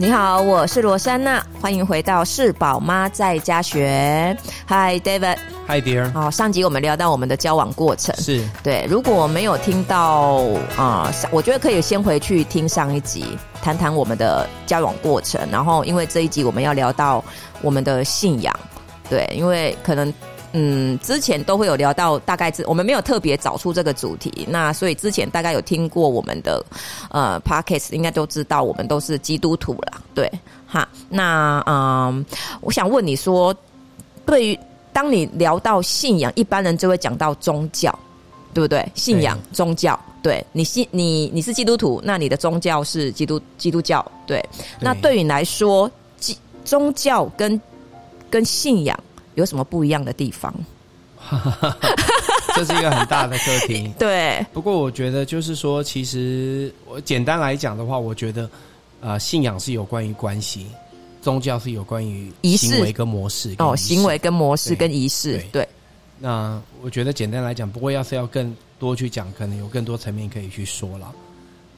你好，我是罗珊娜，欢迎回到是宝妈在家学。Hi David，Hi dear。好，上集我们聊到我们的交往过程，是对。如果没有听到啊、呃，我觉得可以先回去听上一集，谈谈我们的交往过程。然后，因为这一集我们要聊到我们的信仰，对，因为可能。嗯，之前都会有聊到，大概是我们没有特别找出这个主题，那所以之前大概有听过我们的呃 p o c k e t 应该都知道我们都是基督徒啦，对，哈，那嗯、呃，我想问你说，对于当你聊到信仰，一般人就会讲到宗教，对不对？信仰、宗教，对，你信你你是基督徒，那你的宗教是基督基督教，对，那对于你来说，基宗教跟跟信仰。有什么不一样的地方？这是一个很大的课题。对，不过我觉得就是说，其实我简单来讲的话，我觉得啊、呃，信仰是有关于关系，宗教是有关于行为跟模式跟。哦，行为跟模式跟仪式。对。对那我觉得简单来讲，不过要是要更多去讲，可能有更多层面可以去说了。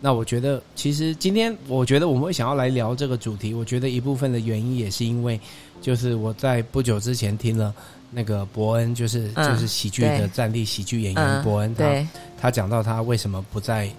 那我觉得，其实今天我觉得我们会想要来聊这个主题，我觉得一部分的原因也是因为。就是我在不久之前听了那个伯恩，就是、嗯、就是喜剧的站立喜剧演员伯恩，嗯、他他讲到他为什么不在，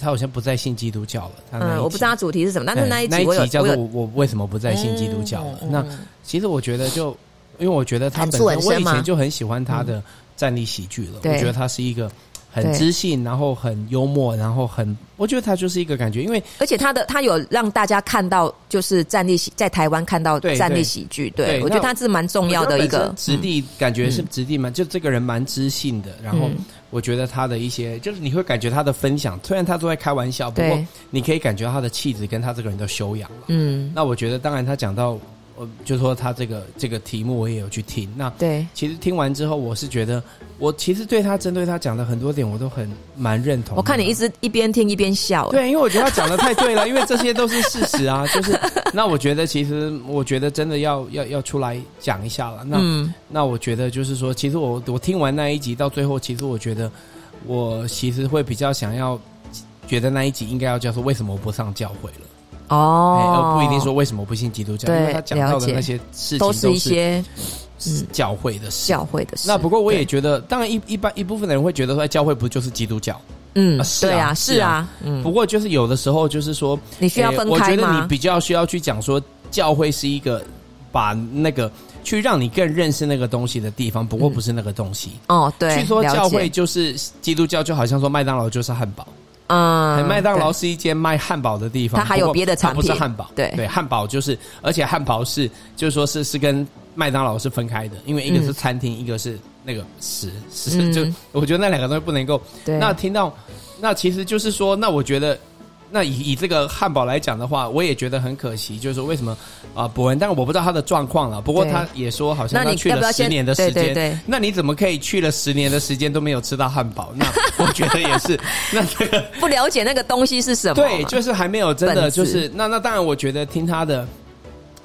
他好像不再信基督教了。他我不知道他主题是什么，但是那一集那一集叫做我我为什么不再信基督教了？嗯、那其实我觉得就因为我觉得他本身我以前就很喜欢他的站立喜剧了，嗯、我觉得他是一个。很知性，然后很幽默，然后很，我觉得他就是一个感觉，因为而且他的他有让大家看到，就是站立喜在台湾看到站立喜剧，对，我觉得他是蛮重要的一个质地，感觉是质地蛮，就这个人蛮知性的，然后我觉得他的一些，就是你会感觉他的分享，虽然他都在开玩笑，不过你可以感觉到他的气质跟他这个人的修养，嗯，那我觉得当然他讲到。我就说他这个这个题目我也有去听，那对，其实听完之后，我是觉得我其实对他针对他讲的很多点，我都很蛮认同。我看你一直一边听一边笑，对，因为我觉得他讲的太对了，因为这些都是事实啊。就是那我觉得其实我觉得真的要要要出来讲一下了。那、嗯、那我觉得就是说，其实我我听完那一集到最后，其实我觉得我其实会比较想要觉得那一集应该要叫做为什么我不上教会了。哦，而不一定说为什么不信基督教，因为他讲到的那些事情都是一些教会的事，教会的事。那不过我也觉得，当然一一般一部分的人会觉得说，教会不就是基督教？嗯，对啊，是啊。嗯，不过就是有的时候就是说，你需要分开吗？我觉得你比较需要去讲说，教会是一个把那个去让你更认识那个东西的地方，不过不是那个东西。哦，对。据说教会就是基督教，就好像说麦当劳就是汉堡。嗯，麦当劳是一间卖汉堡的地方，它还有别的产品，不是汉堡。对对，汉堡就是，而且汉堡是，就是说是是跟麦当劳是分开的，因为一个是餐厅，嗯、一个是那个食食，嗯、就我觉得那两个东西不能够。对，那听到，那其实就是说，那我觉得。那以以这个汉堡来讲的话，我也觉得很可惜，就是说为什么啊伯恩？但我不知道他的状况了。不过他也说，好像他去了十年的时间。对对对。那你怎么可以去了十年的时间都没有吃到汉堡？那 我觉得也是。那这个 不了解那个东西是什么？对，就是还没有真的就是那那当然，我觉得听他的，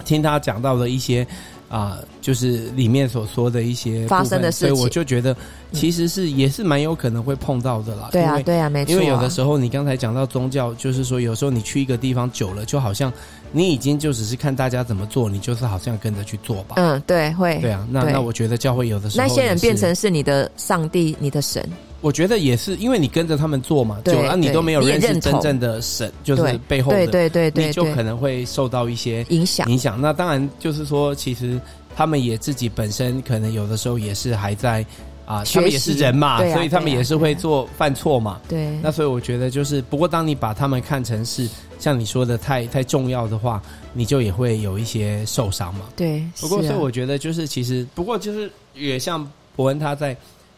听他讲到的一些。啊，就是里面所说的一些发生的事情，所以我就觉得其实是也是蛮有可能会碰到的啦。对啊，对啊，没错。因为有的时候你刚才讲到宗教，就是说有时候你去一个地方久了，就好像你已经就只是看大家怎么做，你就是好像跟着去做吧。嗯，对，会。对啊，那那我觉得教会有的时候那些人变成是你的上帝，你的神。我觉得也是，因为你跟着他们做嘛，久了你都没有认识真正的神，就是背后的，对对对对，你就可能会受到一些影响影响。那当然就是说，其实他们也自己本身可能有的时候也是还在啊，他们也是人嘛，所以他们也是会做犯错嘛。对，那所以我觉得就是，不过当你把他们看成是像你说的太太重要的话，你就也会有一些受伤嘛。对，不过所以我觉得就是其实，不过就是也像伯恩他在。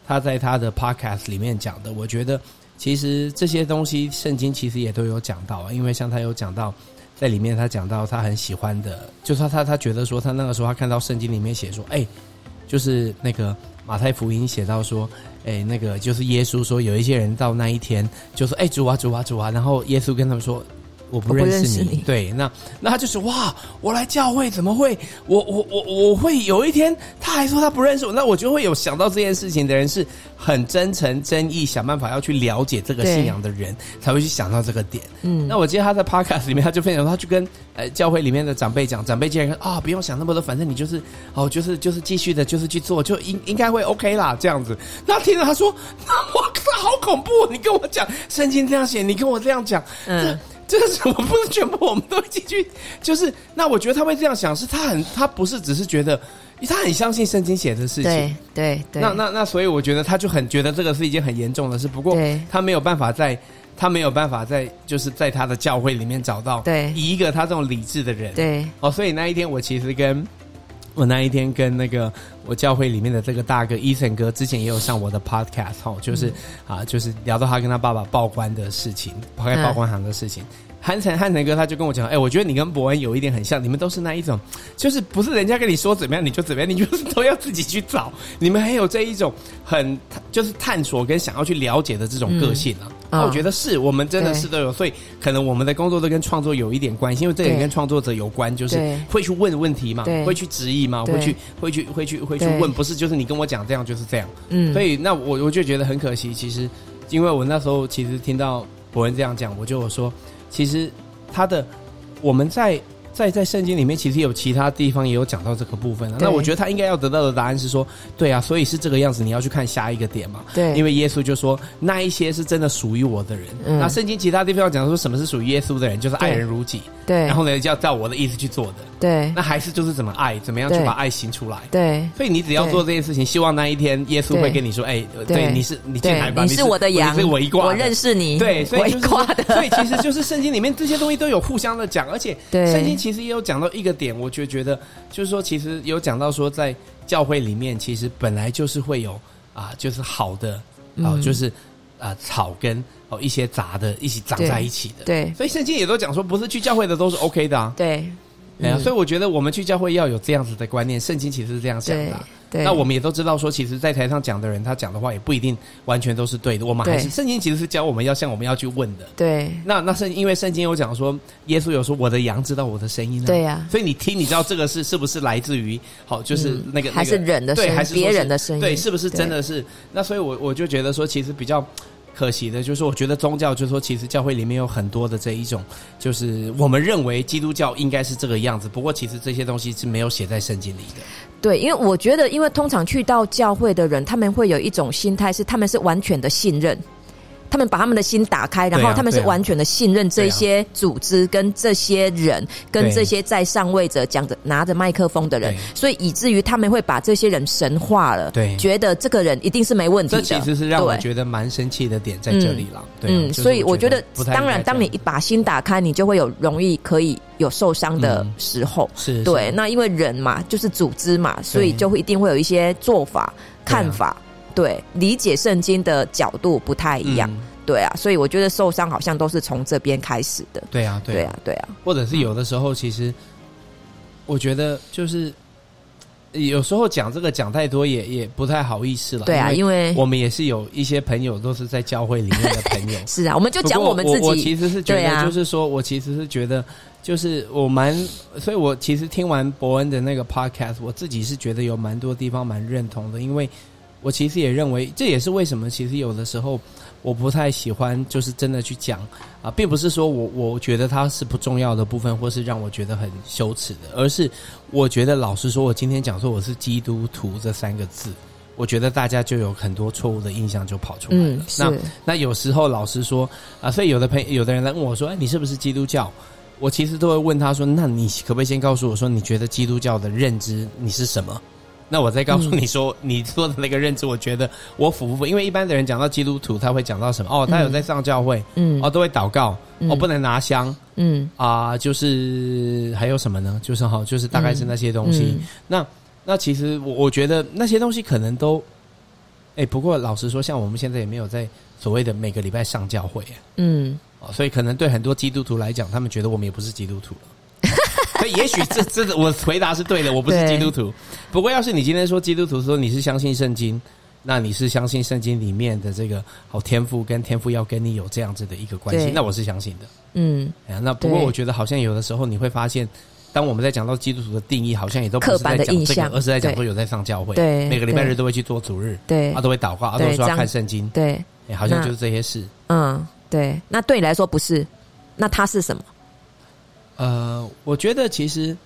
他在他的 podcast 里面讲的，我觉得其实这些东西圣经其实也都有讲到，因为像他有讲到在里面，他讲到他很喜欢的，就是他他他觉得说他那个时候他看到圣经里面写说，哎，就是那个马太福音写到说，哎，那个就是耶稣说有一些人到那一天就说，哎，主啊主啊主啊，然后耶稣跟他们说。我不认识你，对，那那他就是哇，我来教会怎么会？我我我我会有一天，他还说他不认识我，那我就会有想到这件事情的人是很真诚真意，想办法要去了解这个信仰的人，才会去想到这个点。嗯，那我记得他在 Podcast 里面，他就分享他去跟呃教会里面的长辈讲，长辈竟然说啊、哦，不用想那么多，反正你就是哦，就是就是继续的，就是去做，就应应该会 OK 啦，这样子。那听着他说，哇，这好恐怖！你跟我讲圣经这样写，你跟我这样讲，嗯。这是什么？不是全部我们都进去，就是那我觉得他会这样想，是他很他不是只是觉得，他很相信圣经写的事情，对对对。那那那所以我觉得他就很觉得这个是一件很严重的事，不过他没有办法在，他没有办法在就是在他的教会里面找到对一个他这种理智的人，对哦，所以那一天我其实跟。我那一天跟那个我教会里面的这个大哥伊森哥，之前也有上我的 podcast 哈，就是、嗯、啊，就是聊到他跟他爸爸报关的事情，抛开报关行的事情。汉城汉城哥他就跟我讲，哎、欸，我觉得你跟伯恩有一点很像，你们都是那一种，就是不是人家跟你说怎么样你就怎么样，你就是都要自己去找。你们还有这一种很就是探索跟想要去了解的这种个性啊。嗯那我觉得是我们真的是都有，所以可能我们的工作都跟创作有一点关系，因为这也跟创作者有关，就是会去问问题嘛，会去质疑嘛，会去会去会去会去问，不是就是你跟我讲这样就是这样。嗯，所以那我我就觉得很可惜，其实因为我那时候其实听到伯恩这样讲，我就说，其实他的我们在。在在圣经里面，其实有其他地方也有讲到这个部分。啊那我觉得他应该要得到的答案是说，对啊，所以是这个样子。你要去看下一个点嘛。对，因为耶稣就说，那一些是真的属于我的人。嗯、那圣经其他地方要讲说，什么是属于耶稣的人，就是爱人如己。对，然后呢，就要照我的意思去做的。对，那还是就是怎么爱，怎么样去把爱行出来。对，所以你只要做这件事情，希望那一天耶稣会跟你说，哎，对，你是你进来吧，你是我的羊，你是我一挂，我认识你。对，所以就是，所以其实就是圣经里面这些东西都有互相的讲，而且圣经其实也有讲到一个点，我就觉得就是说，其实有讲到说，在教会里面，其实本来就是会有啊，就是好的啊，就是啊草根哦一些杂的一起长在一起的。对，所以圣经也都讲说，不是去教会的都是 OK 的啊。对，哎呀，所以我觉得我们去教会要有这样子的观念，圣经其实是这样想的。对那我们也都知道，说其实，在台上讲的人，他讲的话也不一定完全都是对的。我们还是圣经其实是教我们要像我们要去问的。对，那那是因为圣经有讲说，耶稣有说我的羊知道我的声音。对呀，所以你听，你知道这个是是不是来自于好，就是那个还是人的声音，还是别人的声音？对，是不是真的是？那所以我我就觉得说，其实比较。可惜的就是，我觉得宗教就是说，其实教会里面有很多的这一种，就是我们认为基督教应该是这个样子。不过，其实这些东西是没有写在圣经里的。对，因为我觉得，因为通常去到教会的人，他们会有一种心态，是他们是完全的信任。他们把他们的心打开，然后他们是完全的信任这些组织、跟这些人、跟这些在上位者讲着拿着麦克风的人，所以以至于他们会把这些人神化了，对，觉得这个人一定是没问题的。这其实是让我觉得蛮生气的点在这里了。嗯，所以我觉得，当然，当你一把心打开，你就会有容易可以有受伤的时候。是，对。那因为人嘛，就是组织嘛，所以就会一定会有一些做法、看法。对，理解圣经的角度不太一样，嗯、对啊，所以我觉得受伤好像都是从这边开始的。对啊，对啊，对啊，或者是有的时候，其实我觉得就是有时候讲这个讲太多也也不太好意思了。对啊，因为我们也是有一些朋友都是在教会里面的朋友。是啊，我们就讲我们自己。我，我其实是觉得，就是说、啊、我其实是觉得，就是我蛮，所以我其实听完伯恩的那个 podcast，我自己是觉得有蛮多地方蛮认同的，因为。我其实也认为，这也是为什么其实有的时候我不太喜欢，就是真的去讲啊，并不是说我我觉得它是不重要的部分，或是让我觉得很羞耻的，而是我觉得老实说，我今天讲说我是基督徒这三个字，我觉得大家就有很多错误的印象就跑出来了。嗯、那那有时候老实说啊，所以有的朋友有的人来问我说：“哎，你是不是基督教？”我其实都会问他说：“那你可不可以先告诉我说，你觉得基督教的认知你是什么？”那我再告诉你说，嗯、你说的那个认知，我觉得我符不符？因为一般的人讲到基督徒，他会讲到什么？哦，他有在上教会，嗯，哦，都会祷告，嗯、哦，不能拿香，嗯，啊、呃，就是还有什么呢？就是哈，就是大概是那些东西。那那其实我我觉得那些东西可能都，哎，不过老实说，像我们现在也没有在所谓的每个礼拜上教会，嗯，哦，所以可能对很多基督徒来讲，他们觉得我们也不是基督徒了。所以也许这 这我回答是对的，我不是基督徒。不过要是你今天说基督徒说你是相信圣经，那你是相信圣经里面的这个好天赋跟天赋要跟你有这样子的一个关系，那我是相信的。嗯，哎，那不过我觉得好像有的时候你会发现，当我们在讲到基督徒的定义，好像也都不是在讲这个，而是在讲说有在上教会，对，每个礼拜日都会去做主日，对，他都会祷告，他都说要看圣经，对，哎，好像就是这些事。嗯，对。那对你来说不是，那他是什么？呃，我觉得其实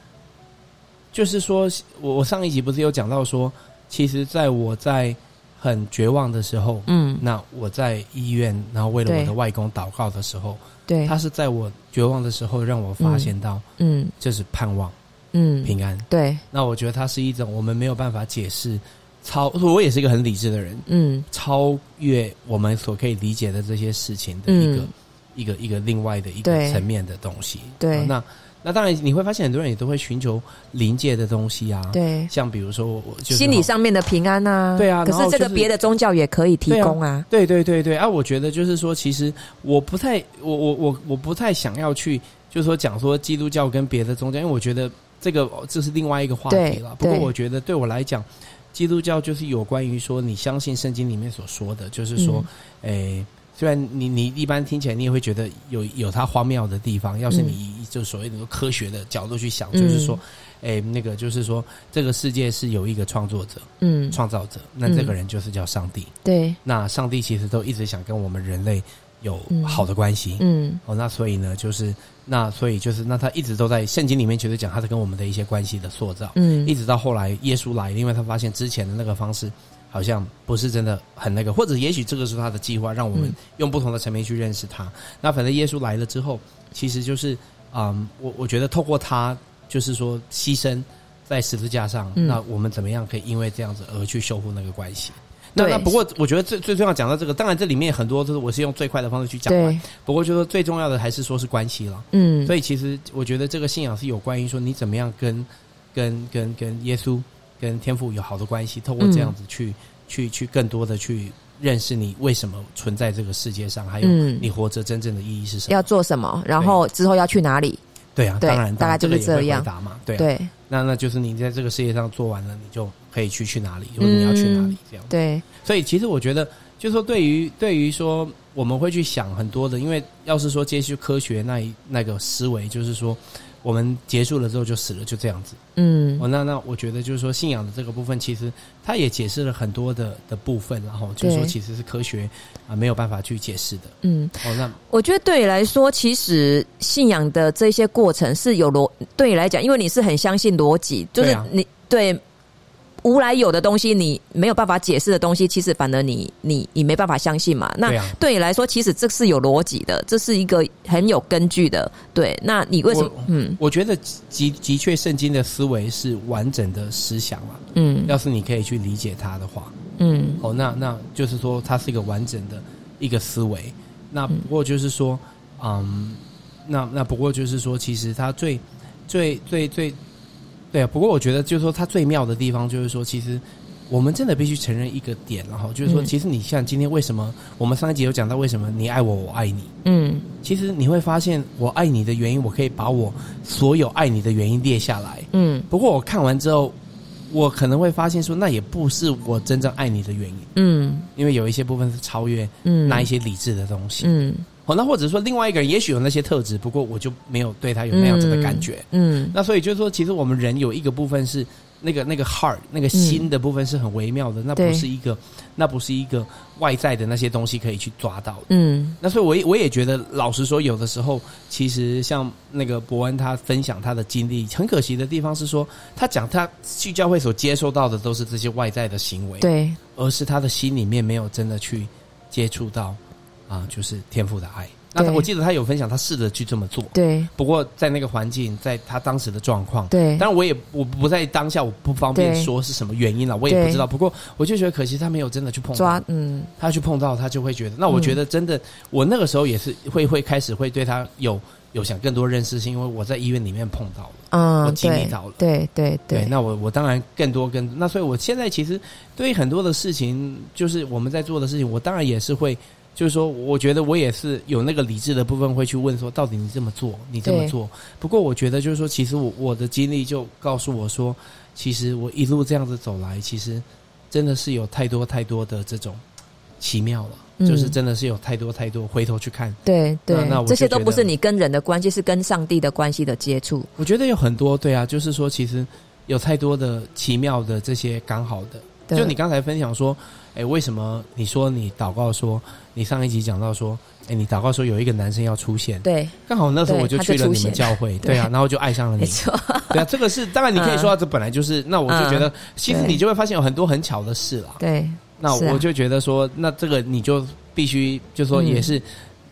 就是说，我我上一集不是有讲到说，其实在我在很绝望的时候，嗯，那我在医院，然后为了我的外公祷告的时候，对，他是在我绝望的时候让我发现到，嗯，就是盼望，嗯，平安，对。那我觉得它是一种我们没有办法解释。超，我也是一个很理智的人，嗯，超越我们所可以理解的这些事情的一个、嗯、一个一个另外的一个层面的东西。对，对那那当然你会发现很多人也都会寻求临界的东西啊，对，像比如说我就心理上面的平安啊，对啊，可是这个别的宗教也可以提供啊，对对对对啊，我觉得就是说，其实我不太，我我我我不太想要去，就是说讲说基督教跟别的宗教，因为我觉得这个这是另外一个话题了。不过我觉得对我来讲。基督教就是有关于说，你相信圣经里面所说的，就是说，诶、嗯。欸，虽然你你一般听起来你也会觉得有有它荒谬的地方，要是你以就所谓的科学的角度去想，嗯、就是说，诶、欸，那个就是说，这个世界是有一个创作者，嗯，创造者，那这个人就是叫上帝，对，那上帝其实都一直想跟我们人类有好的关系，嗯，哦，那所以呢，就是。那所以就是，那他一直都在圣经里面，其实讲他是跟我们的一些关系的塑造，嗯，一直到后来耶稣来，因为他发现之前的那个方式好像不是真的很那个，或者也许这个是他的计划，让我们用不同的层面去认识他。嗯、那反正耶稣来了之后，其实就是，嗯，我我觉得透过他，就是说牺牲在十字架上，嗯、那我们怎么样可以因为这样子而去修复那个关系？那那不过，我觉得最最重要讲到这个，当然这里面很多都是我是用最快的方式去讲完。不过就说最重要的还是说是关系了。嗯，所以其实我觉得这个信仰是有关于说你怎么样跟跟跟跟耶稣跟天赋有好的关系，透过这样子去、嗯、去去更多的去认识你为什么存在这个世界上，还有你活着真正的意义是什么，要做什么，然后之后要去哪里。对啊，当然，大概就是这样。答嘛，对啊，对，那那就是你在这个世界上做完了，你就可以去去哪里，或者你要去哪里这样。对，所以其实我觉得，就是说，对于对于说，我们会去想很多的，因为要是说接续科学那一那个思维，就是说。我们结束了之后就死了，就这样子。嗯，哦，那那我觉得就是说信仰的这个部分，其实它也解释了很多的的部分，然后就是说其实是科学啊没有办法去解释的。嗯，哦，那我觉得对你来说，其实信仰的这些过程是有逻，对你来讲，因为你是很相信逻辑，就是你对。无来有的东西，你没有办法解释的东西，其实反而你你你没办法相信嘛。那对你来说，其实这是有逻辑的，这是一个很有根据的。对，那你为什么？嗯，我觉得的的确，圣经的思维是完整的思想嘛。嗯，要是你可以去理解它的话，嗯，哦，那那就是说，它是一个完整的一个思维。那不过就是说，嗯，那那不过就是说，其实它最最最最。对啊，不过我觉得就是说，它最妙的地方就是说，其实我们真的必须承认一个点，然后就是说，其实你像今天为什么我们上一集有讲到为什么你爱我，我爱你，嗯，其实你会发现我爱你的原因，我可以把我所有爱你的原因列下来，嗯，不过我看完之后，我可能会发现说，那也不是我真正爱你的原因，嗯，因为有一些部分是超越嗯那一些理智的东西，嗯。哦，那或者说另外一个人也许有那些特质，不过我就没有对他有那样子的感觉。嗯，嗯，那所以就是说，其实我们人有一个部分是那个那个 heart 那个心的部分是很微妙的，嗯、那不是一个那不是一个外在的那些东西可以去抓到的。嗯，那所以我也我也觉得，老实说，有的时候其实像那个伯恩他分享他的经历，很可惜的地方是说，他讲他去教会所接受到的都是这些外在的行为，对，而是他的心里面没有真的去接触到。啊，就是天赋的爱。那我记得他有分享，他试着去这么做。对。不过在那个环境，在他当时的状况，对。当然我也我不在当下，我不方便说是什么原因了，我也不知道。不过我就觉得可惜，他没有真的去碰到。抓，嗯。他去碰到，他就会觉得。那我觉得真的，我那个时候也是会会开始会对他有有想更多认识，是因为我在医院里面碰到了，嗯，我经历到了。对对对。那我我当然更多更那，所以我现在其实对于很多的事情，就是我们在做的事情，我当然也是会。就是说，我觉得我也是有那个理智的部分，会去问说，到底你这么做，你这么做。不过，我觉得就是说，其实我我的经历就告诉我说，其实我一路这样子走来，其实真的是有太多太多的这种奇妙了。嗯、就是真的是有太多太多，回头去看，对对，那，那我这些都不是你跟人的关系，是跟上帝的关系的接触。我觉得有很多，对啊，就是说，其实有太多的奇妙的这些刚好的。就你刚才分享说，哎，为什么你说你祷告说，你上一集讲到说，哎，你祷告说有一个男生要出现，对，刚好那时候我就去了你们教会，对，对啊，然后就爱上了你，没错，对啊，这个是当然你可以说这本来就是，嗯、那我就觉得其实你就会发现有很多很巧的事了，对，那我就觉得说，那这个你就必须就说也是。嗯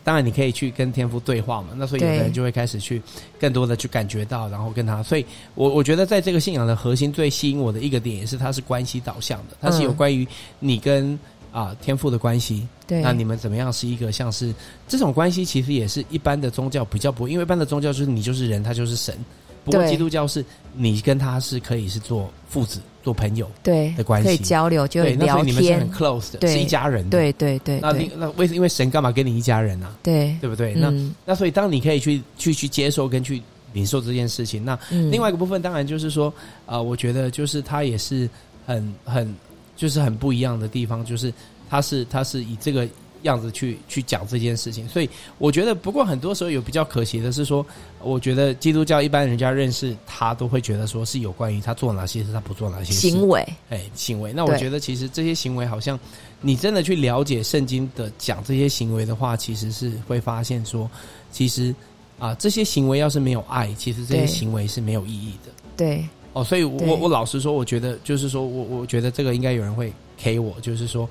当然，你可以去跟天父对话嘛。那所以有的人就会开始去更多的去感觉到，然后跟他。所以我我觉得，在这个信仰的核心，最吸引我的一个点，也是它是关系导向的。它是有关于你跟啊、呃、天父的关系。对。那你们怎么样是一个像是这种关系？其实也是一般的宗教比较不会，因为一般的宗教就是你就是人，他就是神。不过基督教是你跟他是可以是做父子。做朋友对的关系，可以交流，就聊天，你们是很 close 的，是一家人。对对对，那那为因为神干嘛跟你一家人呢？对对不对？那那所以当你可以去去去接受跟去领受这件事情，那另外一个部分当然就是说啊，我觉得就是他也是很很就是很不一样的地方，就是他是他是以这个。样子去去讲这件事情，所以我觉得，不过很多时候有比较可惜的是说，我觉得基督教一般人家认识他都会觉得说是有关于他做哪些事，他不做哪些事行为，哎，行为。那我觉得其实这些行为好像你真的去了解圣经的讲这些行为的话，其实是会发现说，其实啊这些行为要是没有爱，其实这些行为是没有意义的。对，哦，所以我我老实说，我觉得就是说我我觉得这个应该有人会 K 我，就是说。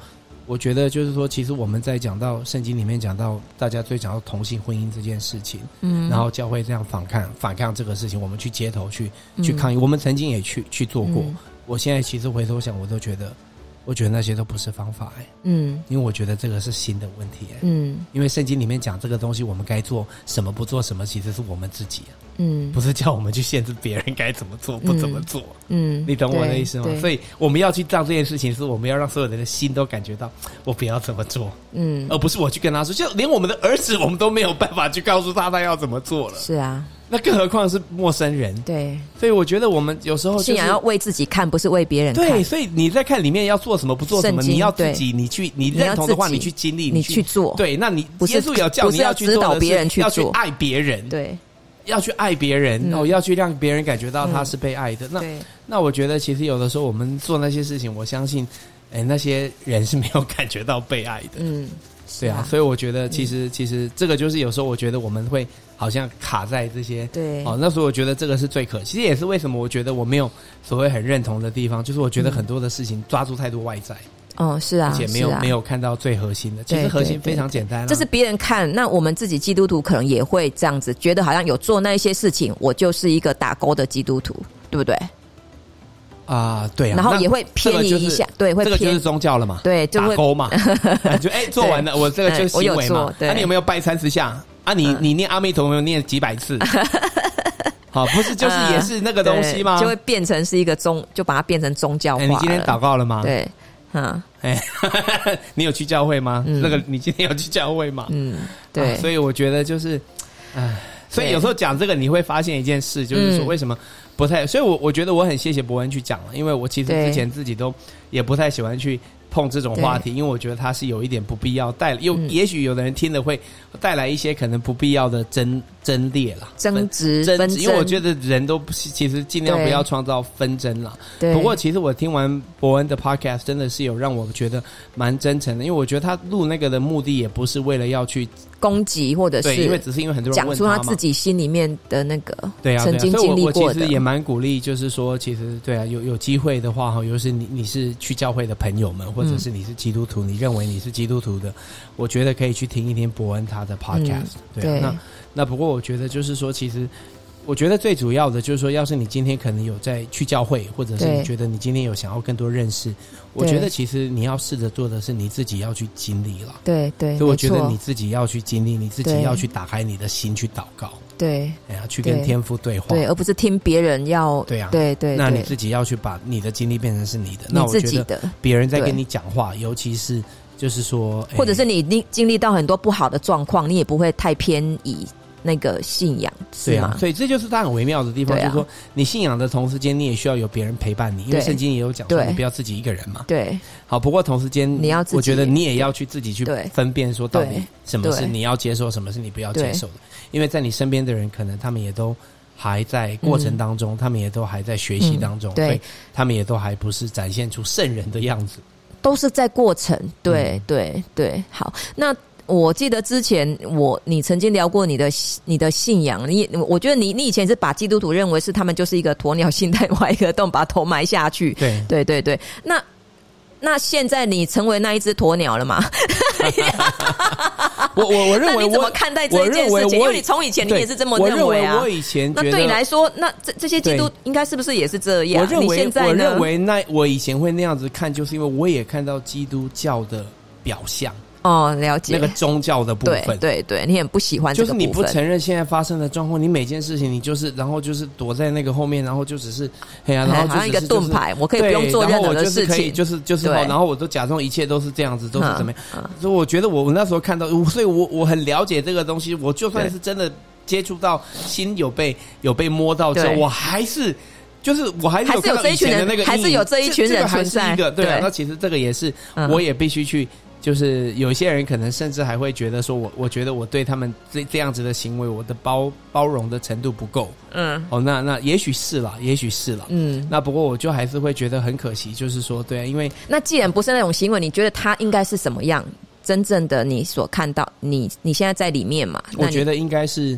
我觉得就是说，其实我们在讲到圣经里面讲到大家最讲到同性婚姻这件事情，嗯，然后教会这样反抗反抗这个事情，我们去街头去去抗议，我们曾经也去去做过。我现在其实回头想，我都觉得。我觉得那些都不是方法哎，嗯，因为我觉得这个是新的问题哎，嗯，因为圣经里面讲这个东西，我们该做什么，不做什么，其实是我们自己，嗯，不是叫我们去限制别人该怎么做，不怎么做，嗯，你懂我的意思吗？所以我们要去做这件事情，是我们要让所有人的心都感觉到，我不要怎么做，嗯，而不是我去跟他说，就连我们的儿子，我们都没有办法去告诉他他要怎么做了，是啊。那更何况是陌生人，对，所以我觉得我们有时候、就是、信仰要为自己看，不是为别人看。对，所以你在看里面要做什么，不做什么，你要自己，你去，你认同的话，你去经历，你去做。对，那你耶稣有叫你要去指导别人去做，要去爱别人，对，要去爱别人，然后要去让别人感觉到他是被爱的。那那我觉得其实有的时候我们做那些事情，我相信，哎，那些人是没有感觉到被爱的。嗯。对啊，所以我觉得其实、嗯、其实这个就是有时候我觉得我们会好像卡在这些对。哦，那时候我觉得这个是最可惜，其实也是为什么我觉得我没有所谓很认同的地方，就是我觉得很多的事情抓住太多外在，哦是啊，而且没有、啊、没有看到最核心的，其实核心非常简单、啊，这是别人看，那我们自己基督徒可能也会这样子觉得，好像有做那一些事情，我就是一个打勾的基督徒，对不对？啊，对啊，然后也会偏移一下，对，会这个就是宗教了嘛，对，就打勾嘛，就哎做完了，我这个就是行为嘛，那你有没有拜三十下？啊，你你念阿弥陀佛念几百次？好，不是就是也是那个东西吗？就会变成是一个宗，就把它变成宗教化。你今天祷告了吗？对，嗯，哎，你有去教会吗？那个你今天有去教会吗？嗯，对，所以我觉得就是，唉，所以有时候讲这个你会发现一件事，就是说为什么？不太，所以我我觉得我很谢谢博恩去讲了，因为我其实之前自己都也不太喜欢去碰这种话题，因为我觉得它是有一点不必要带，又也许有的人听了会带来一些可能不必要的争争裂了，争执争执，因为我觉得人都其实尽量不要创造纷争了。对。不过其实我听完伯恩的 podcast 真的是有让我觉得蛮真诚的，因为我觉得他录那个的目的也不是为了要去。攻击或者是，因为只是因为很多人讲出他自己心里面的那个对啊，曾经经历过的。所以我其实也蛮鼓励，就是说，其实对啊，有有机会的话哈，尤其是你你是去教会的朋友们，或者是你是基督徒，你认为你是基督徒的，我觉得可以去听一听伯恩他的 podcast。对，那那不过我觉得就是说，其实。我觉得最主要的就是说，要是你今天可能有在去教会，或者是你觉得你今天有想要更多认识，我觉得其实你要试着做的是你自己要去经历了。对对，所以我觉得你自己要去经历，你自己要去打开你的心去祷告。对，哎呀，去跟天赋对话，对，而不是听别人要。对啊，对对，那你自己要去把你的经历变成是你的。那我觉得别人在跟你讲话，尤其是就是说，或者是你经经历到很多不好的状况，你也不会太偏移。那个信仰是吗？对啊，所以这就是它很微妙的地方，就是说你信仰的同时间，你也需要有别人陪伴你，因为圣经也有讲说，你不要自己一个人嘛。对，好，不过同时间你要，我觉得你也要去自己去分辨，说到底什么是你要接受，什么是你不要接受的，因为在你身边的人，可能他们也都还在过程当中，嗯、他们也都还在学习当中，嗯、对，他们也都还不是展现出圣人的样子，都是在过程。对、嗯、对对，好。那我记得之前我你曾经聊过你的你的信仰，你我觉得你你以前是把基督徒认为是他们就是一个鸵鸟心态，挖一个洞把头埋下去。对对对对，那。那现在你成为那一只鸵鸟了吗？我我我认为 你怎么看待这件事情？因为你从以前你也是这么认为啊。我，我以前那对你来说，那这这些基督应该是不是也是这样？我认为在呢？我认为那我以前会那样子看，就是因为我也看到基督教的表象。哦，了解。那个宗教的部分，对对对，你很不喜欢就是你不承认现在发生的状况，你每件事情你就是，然后就是躲在那个后面，然后就只是，哎呀，然后就好像一个盾牌，我可以不用做任何的事情，就是就是，然后我都假装一切都是这样子，都是怎么样？所以我觉得我我那时候看到，所以我我很了解这个东西，我就算是真的接触到心有被有被摸到之后，我还是就是我还是有看到以前的那个，还是有这一群人存在，对啊，那其实这个也是，我也必须去。就是有些人可能甚至还会觉得说我，我我觉得我对他们这这样子的行为，我的包包容的程度不够。嗯，哦，那那也许是啦，也许是啦。嗯，那不过我就还是会觉得很可惜，就是说，对啊，因为那既然不是那种行为，你觉得他应该是什么样？真正的你所看到，你你现在在里面嘛？我觉得应该是，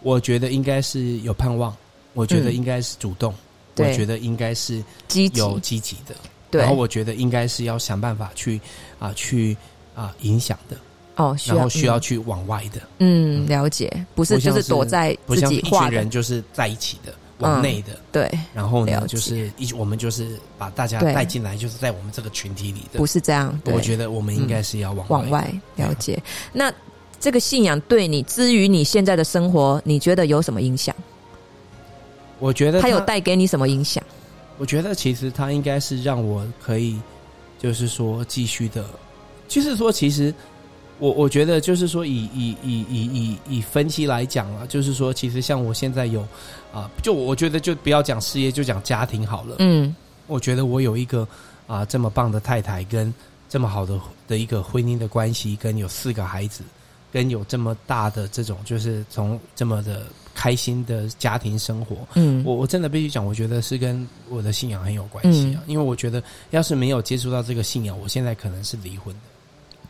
我觉得应该是有盼望，我觉得应该是主动，嗯、我觉得应该是积极有积极的。对，然后我觉得应该是要想办法去啊，去啊影响的。哦，然后需要去往外的，嗯，了解，不是就是躲在自己一群人就是在一起的，往内的，对，然后呢，就是一我们就是把大家带进来，就是在我们这个群体里的，不是这样。我觉得我们应该是要往往外了解。那这个信仰对你，至于你现在的生活，你觉得有什么影响？我觉得它有带给你什么影响？我觉得其实他应该是让我可以，就是说继续的，就是说其实我我觉得就是说以以以以以以分析来讲啊，就是说其实像我现在有啊，就我觉得就不要讲事业，就讲家庭好了。嗯，我觉得我有一个啊这么棒的太太，跟这么好的的一个婚姻的关系，跟有四个孩子，跟有这么大的这种就是从这么的。开心的家庭生活，嗯，我我真的必须讲，我觉得是跟我的信仰很有关系啊。嗯、因为我觉得，要是没有接触到这个信仰，我现在可能是离婚的。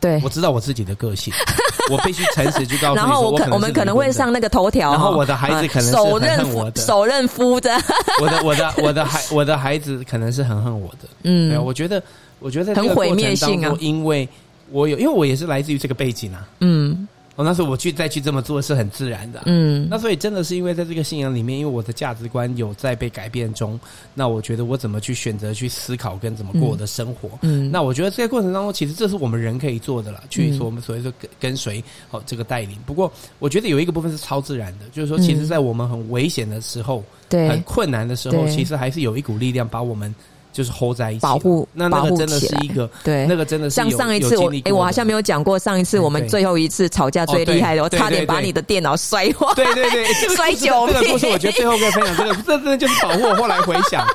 对，我知道我自己的个性，我必须诚实去告诉。然后我可我们可能会上那个头条，然后我的孩子可能是很恨我的，手刃夫的。我的我的我的孩我的孩子可能是很恨我的。嗯，对，我觉得我觉得很毁灭性啊，因为我有，因为我也是来自于这个背景啊。嗯。哦，那时候我去再去这么做是很自然的，嗯，那所以真的是因为在这个信仰里面，因为我的价值观有在被改变中，那我觉得我怎么去选择去思考跟怎么过我的生活，嗯，那我觉得这个过程当中，其实这是我们人可以做的了，去说我们所谓的跟跟随哦这个带领。不过我觉得有一个部分是超自然的，就是说，其实，在我们很危险的时候，对，很困难的时候，其实还是有一股力量把我们。就是 hold 在一起，保护那那个真的是一个对，那个真的是像上一次我哎，我好像没有讲过，上一次我们最后一次吵架最厉害的，我差点把你的电脑摔坏。对对对，摔九片。这个故事我觉得最后可以分享这个，这真的就是保护。我后来回想，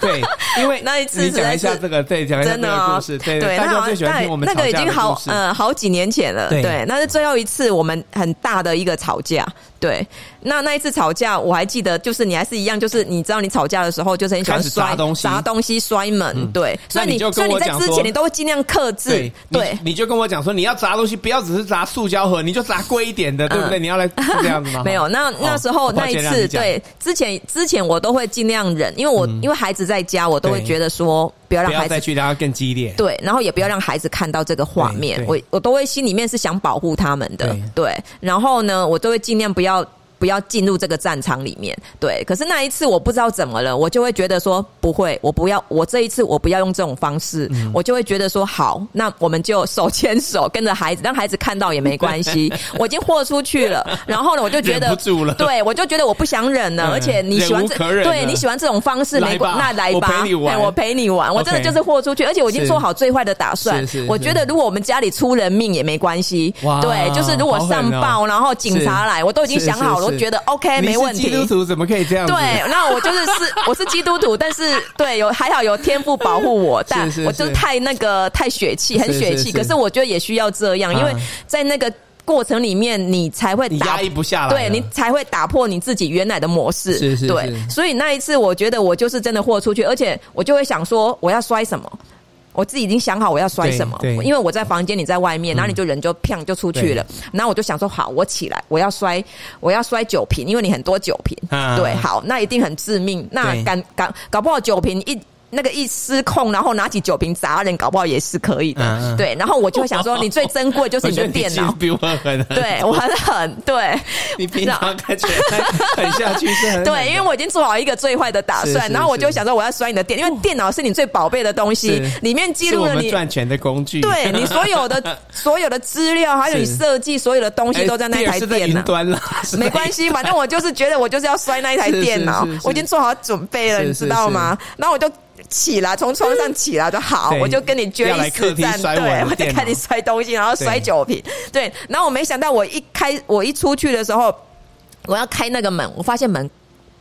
对，因为 那一次你讲一下这个，对，讲一下这个故事，对对，大家最喜欢听我们。那个已经好呃好几年前了，对，那是最后一次我们很大的一个吵架。对，那那一次吵架，我还记得，就是你还是一样，就是你知道，你吵架的时候，就是很喜欢摔东西、砸东西、摔门，对。所以你所以你在之前，你都会尽量克制。对，你就跟我讲说，你要砸东西，不要只是砸塑胶盒，你就砸贵一点的，对不对？你要来这样子吗？没有，那那时候那一次，对，之前之前我都会尽量忍，因为我因为孩子在家，我都会觉得说，不要让孩子再去让他更激烈。对，然后也不要让孩子看到这个画面，我我都会心里面是想保护他们的，对。然后呢，我都会尽量不要。不要进入这个战场里面，对。可是那一次我不知道怎么了，我就会觉得说不会，我不要，我这一次我不要用这种方式，嗯、我就会觉得说好，那我们就手牵手跟着孩子，让孩子看到也没关系。我已经豁出去了，然后呢，我就觉得对，我就觉得我不想忍了，嗯、而且你喜欢这，对你喜欢这种方式没关，那来吧，我陪你玩，我陪你玩，我真的就是豁出去，而且我已经做好最坏的打算。我觉得如果我们家里出人命也没关系，对，就是如果上报，然后警察来，我都已经想好了。我觉得 OK，没问题。基督徒怎么可以这样？对，那我就是是我是基督徒，但是对有还好有天赋保护我，但我就是太那个太血气，很血气。可是我觉得也需要这样，因为在那个过程里面，你才会打压抑不下来，对你才会打破你自己原来的模式。是是是，对，所以那一次，我觉得我就是真的豁出去，而且我就会想说，我要摔什么。我自己已经想好我要摔什么，因为我在房间，你在外面，然后你就人就砰就出去了。然后我就想说，好，我起来，我要摔，我要摔酒瓶，因为你很多酒瓶，对，好，那一定很致命。那敢敢搞不好酒瓶一。那个一失控，然后拿起酒瓶砸人，搞不好也是可以的。嗯、对，然后我就会想说，你最珍贵就是你的电脑。比我狠。对，我很狠。对，你平常看起来 狠下去是很。对，因为我已经做好一个最坏的打算，然后我就想说，我要摔你的电，因为电脑是你最宝贝的东西，里面记录了你赚钱的工具。对，你所有的 所有的资料，还有你设计所有的东西都在那台电脑。端了，没关系，反正我就是觉得我就是要摔那一台电脑，我已经做好准备了，你知道吗？然后我就。起来，从床上起来就好，我就跟你决一死战。对，我就看你摔东西，然后摔酒瓶。对，然后我没想到，我一开，我一出去的时候，我要开那个门，我发现门。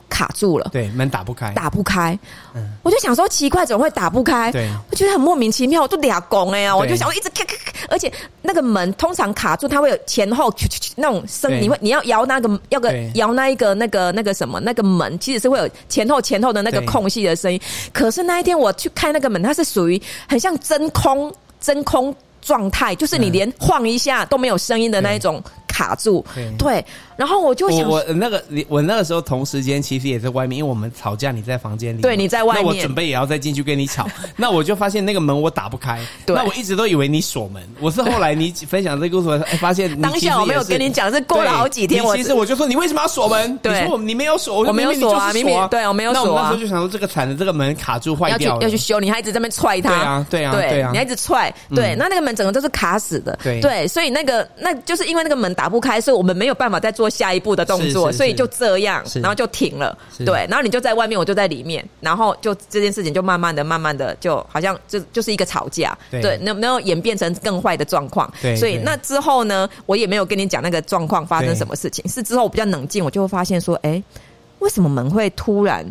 卡住了，对，门打不开，打不开。嗯，我就想说奇怪，怎么会打不开？对，我觉得很莫名其妙，我都俩拱哎呀，我就想我一直咔咔咔，而且那个门通常卡住，它会有前后那种声，你会你要摇那个要个摇那一个那个那个什么那个门，其实是会有前后前后的那个空隙的声音。可是那一天我去开那个门，它是属于很像真空真空状态，就是你连晃一下都没有声音的那一种。卡住，对，然后我就想，我那个你，我那个时候同时间其实也在外面，因为我们吵架，你在房间里，对，你在外面，那我准备也要再进去跟你吵，那我就发现那个门我打不开，那我一直都以为你锁门，我是后来你分享这个故事，哎，发现当下我没有跟你讲，是过了好几天，我其实我就说你为什么要锁门？对，你说你没有锁，我没有锁啊，明明对我没有锁啊，那我那时候就想说这个惨的，这个门卡住坏掉了，要去修，你还一直在那边踹它，对啊，对啊，对啊，你还一直踹，对，那那个门整个都是卡死的，对，所以那个那就是因为那个门打不开，所以我们。没有办法再做下一步的动作，所以就这样，然后就停了。对，然后你就在外面，我就在里面，然后就这件事情就慢慢的、慢慢的，就好像就就是一个吵架。对，能没有演变成更坏的状况。对，所以那之后呢，我也没有跟你讲那个状况发生什么事情。是之后我比较冷静，我就会发现说，哎，为什么门会突然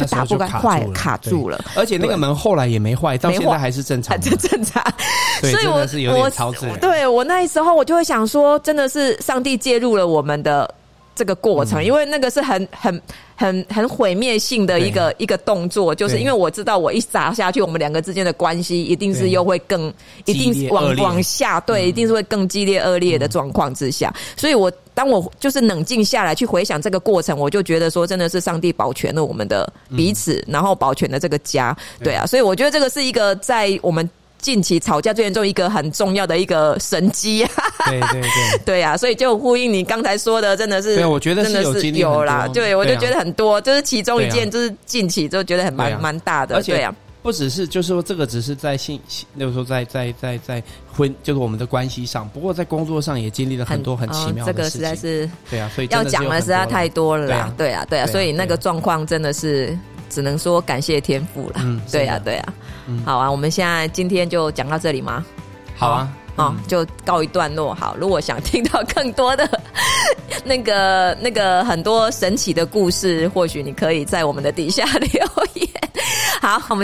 就打不开，坏卡住了？而且那个门后来也没坏，到现在还是正常，这正常。所以我是有点超自然。对，我那时候我就会想说，真的是上帝介入了我们的这个过程，因为那个是很很很很毁灭性的一个一个动作，就是因为我知道我一砸下去，我们两个之间的关系一定是又会更一定是往往下，对，一定是会更激烈恶劣的状况之下。所以我当我就是冷静下来去回想这个过程，我就觉得说，真的是上帝保全了我们的彼此，然后保全了这个家。对啊，所以我觉得这个是一个在我们。近期吵架最严重一个很重要的一个神迹，对对对，对啊，所以就呼应你刚才说的，真的是，对，我觉得是有经历有啦，对，我就觉得很多，就是其中一件，就是近期就觉得很蛮蛮大的，对啊，不只是就是说这个只是在性，那个时候在在在在婚，就是我们的关系上，不过在工作上也经历了很多很奇妙的事情，这个实在是，对啊，所以要讲的实在太多了啦，对啊，对啊，所以那个状况真的是。只能说感谢天赋了。嗯，对呀，对呀。嗯，好啊，我们现在今天就讲到这里吗？好啊，哦，就告一段落。好，如果想听到更多的 那个那个很多神奇的故事，或许你可以在我们的底下留言。好，我们。